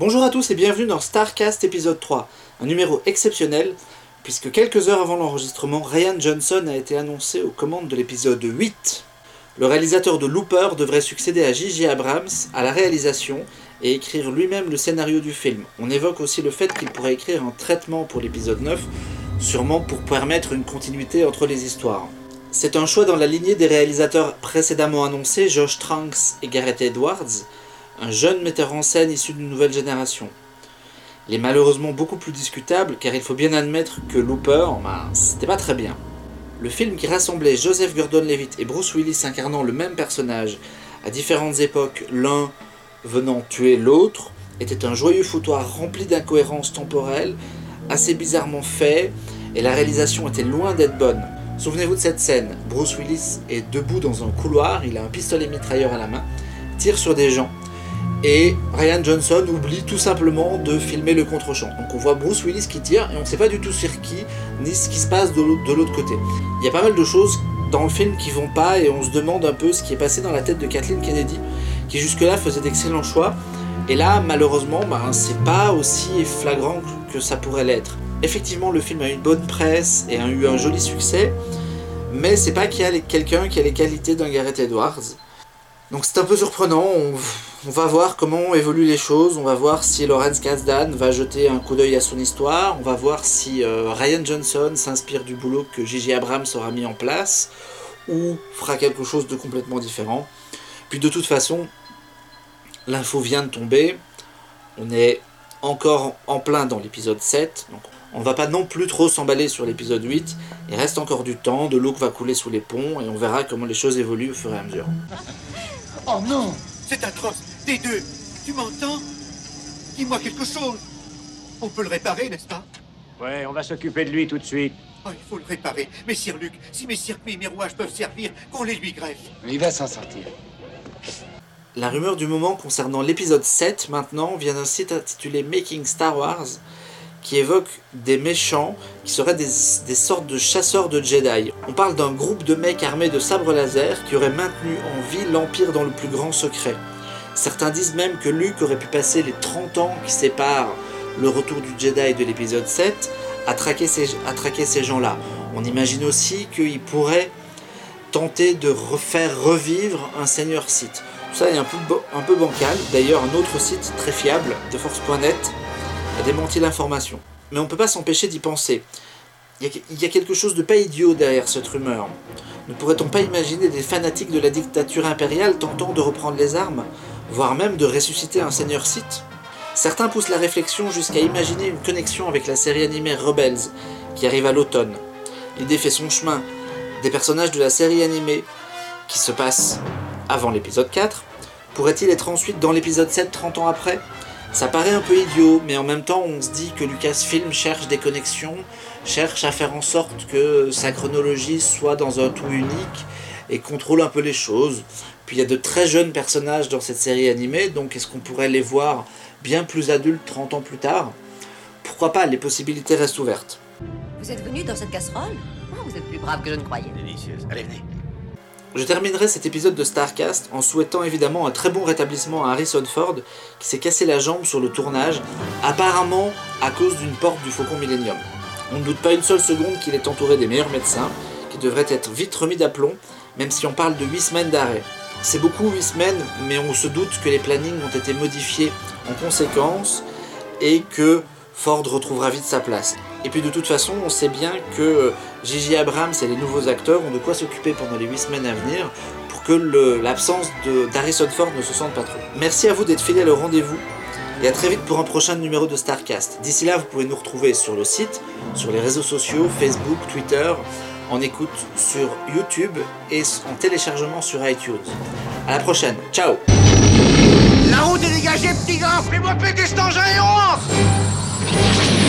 Bonjour à tous et bienvenue dans Starcast épisode 3, un numéro exceptionnel puisque quelques heures avant l'enregistrement, Ryan Johnson a été annoncé aux commandes de l'épisode 8. Le réalisateur de Looper devrait succéder à J.J. Abrams à la réalisation et écrire lui-même le scénario du film. On évoque aussi le fait qu'il pourrait écrire un traitement pour l'épisode 9, sûrement pour permettre une continuité entre les histoires. C'est un choix dans la lignée des réalisateurs précédemment annoncés, Josh Tranks et Gareth Edwards, un jeune metteur en scène issu d'une nouvelle génération. Il est malheureusement beaucoup plus discutable car il faut bien admettre que Looper, ben, c'était pas très bien. Le film qui rassemblait Joseph Gordon-Levitt et Bruce Willis incarnant le même personnage à différentes époques, l'un venant tuer l'autre, était un joyeux foutoir rempli d'incohérences temporelles, assez bizarrement fait, et la réalisation était loin d'être bonne. Souvenez-vous de cette scène, Bruce Willis est debout dans un couloir, il a un pistolet mitrailleur à la main, tire sur des gens, et Ryan Johnson oublie tout simplement de filmer le contre-champ. Donc on voit Bruce Willis qui tire et on ne sait pas du tout sur qui ni ce qui se passe de l'autre côté. Il y a pas mal de choses dans le film qui vont pas et on se demande un peu ce qui est passé dans la tête de Kathleen Kennedy qui jusque-là faisait d'excellents choix. Et là, malheureusement, ben, c'est pas aussi flagrant que ça pourrait l'être. Effectivement, le film a eu une bonne presse et a eu un joli succès, mais c'est pas qu'il y a quelqu'un qui a les qualités d'un Gareth Edwards. Donc c'est un peu surprenant, on, va voir comment évoluent les choses, on va voir si Lawrence Kasdan va jeter un coup d'œil à son histoire, on va voir si euh, Ryan Johnson s'inspire du boulot que J.J. Abrams aura mis en place, ou fera quelque chose de complètement différent. Puis de toute façon, l'info vient de tomber, on est encore en plein dans l'épisode 7, donc on va pas non plus trop s'emballer sur l'épisode 8, il reste encore du temps, de l'eau va couler sous les ponts, et on verra comment les choses évoluent au fur et à mesure. Oh non C'est atroce Des deux Tu m'entends? Dis-moi quelque chose On peut le réparer, n'est-ce pas? Ouais, on va s'occuper de lui tout de suite. Oh, il faut le réparer. Messire Luc, si mes circuits et mes rouages peuvent servir, qu'on les lui greffe. Il va s'en sortir. La rumeur du moment concernant l'épisode 7 maintenant vient d'un site intitulé Making Star Wars qui évoque des méchants qui seraient des, sortes de chasseurs de Jedi. On parle d'un groupe de mecs armés de sabres laser qui auraient maintenu en vie l'Empire dans le plus grand secret. Certains disent même que Luke aurait pu passer les 30 ans qui séparent le retour du Jedi de l'épisode 7 à traquer ces, à traquer ces gens-là. On imagine aussi qu'il pourrait tenter de refaire revivre un seigneur Sith. Tout ça est un peu, un peu bancal. D'ailleurs, un autre site très fiable, de Force.net, a démenti l'information. Mais on ne peut pas s'empêcher d'y penser. Il y, a, quelque chose de pas idiot derrière cette rumeur. Ne pourrait-on pas imaginer des fanatiques de la dictature impériale tentant de reprendre les armes, voire même de ressusciter un seigneur Sith? Certains poussent la réflexion jusqu'à imaginer une connexion avec la série animée Rebels, qui arrive à l'automne. L'idée fait son chemin. Des personnages de la série animée, qui se passent avant l'épisode 4, pourraient-ils être ensuite dans l'épisode 7 30 ans après? Ça paraît un peu idiot, mais en même temps, on se dit que Lucasfilm cherche des connexions, cherche à faire en sorte que sa chronologie soit dans un tout unique et contrôle un peu les choses. Puis il y a de très jeunes personnages dans cette série animée, donc est-ce qu'on pourrait les voir bien plus adultes 30 ans plus tard? Pourquoi pas, les possibilités restent ouvertes. Vous êtes venu dans cette casserole? Oh, Vous êtes plus brave que je ne croyais. Délicieuse. Allez, venez. Je terminerai cet épisode de Starcast en souhaitant évidemment un très bon rétablissement à Harrison Ford qui s'est cassé la jambe sur le tournage, apparemment à cause d'une porte du Faucon Millennium. On ne doute pas une seule seconde qu'il est entouré des meilleurs médecins, qui devraient être vite remis d'aplomb, même si on parle de 8 semaines d'arrêt. C'est beaucoup 8 semaines, mais on se doute que les plannings ont été modifiés en conséquence et que Ford retrouvera vite sa place. Et puis de toute façon, on sait bien que Gigi Abrams et les nouveaux acteurs ont de quoi s'occuper pendant les 8 semaines à venir pour que l'absence d'Harrison Ford ne se sente pas trop. Merci à vous d'être fidèles au rendez-vous et à très vite pour un prochain numéro de Starcast. D'ici là, vous pouvez nous retrouver sur le site, sur les réseaux sociaux, Facebook, Twitter, en écoute sur YouTube et en téléchargement sur iTunes. À la prochaine, ciao La route est dégagée, petit gars Fais-moi péter cet engin Thank you.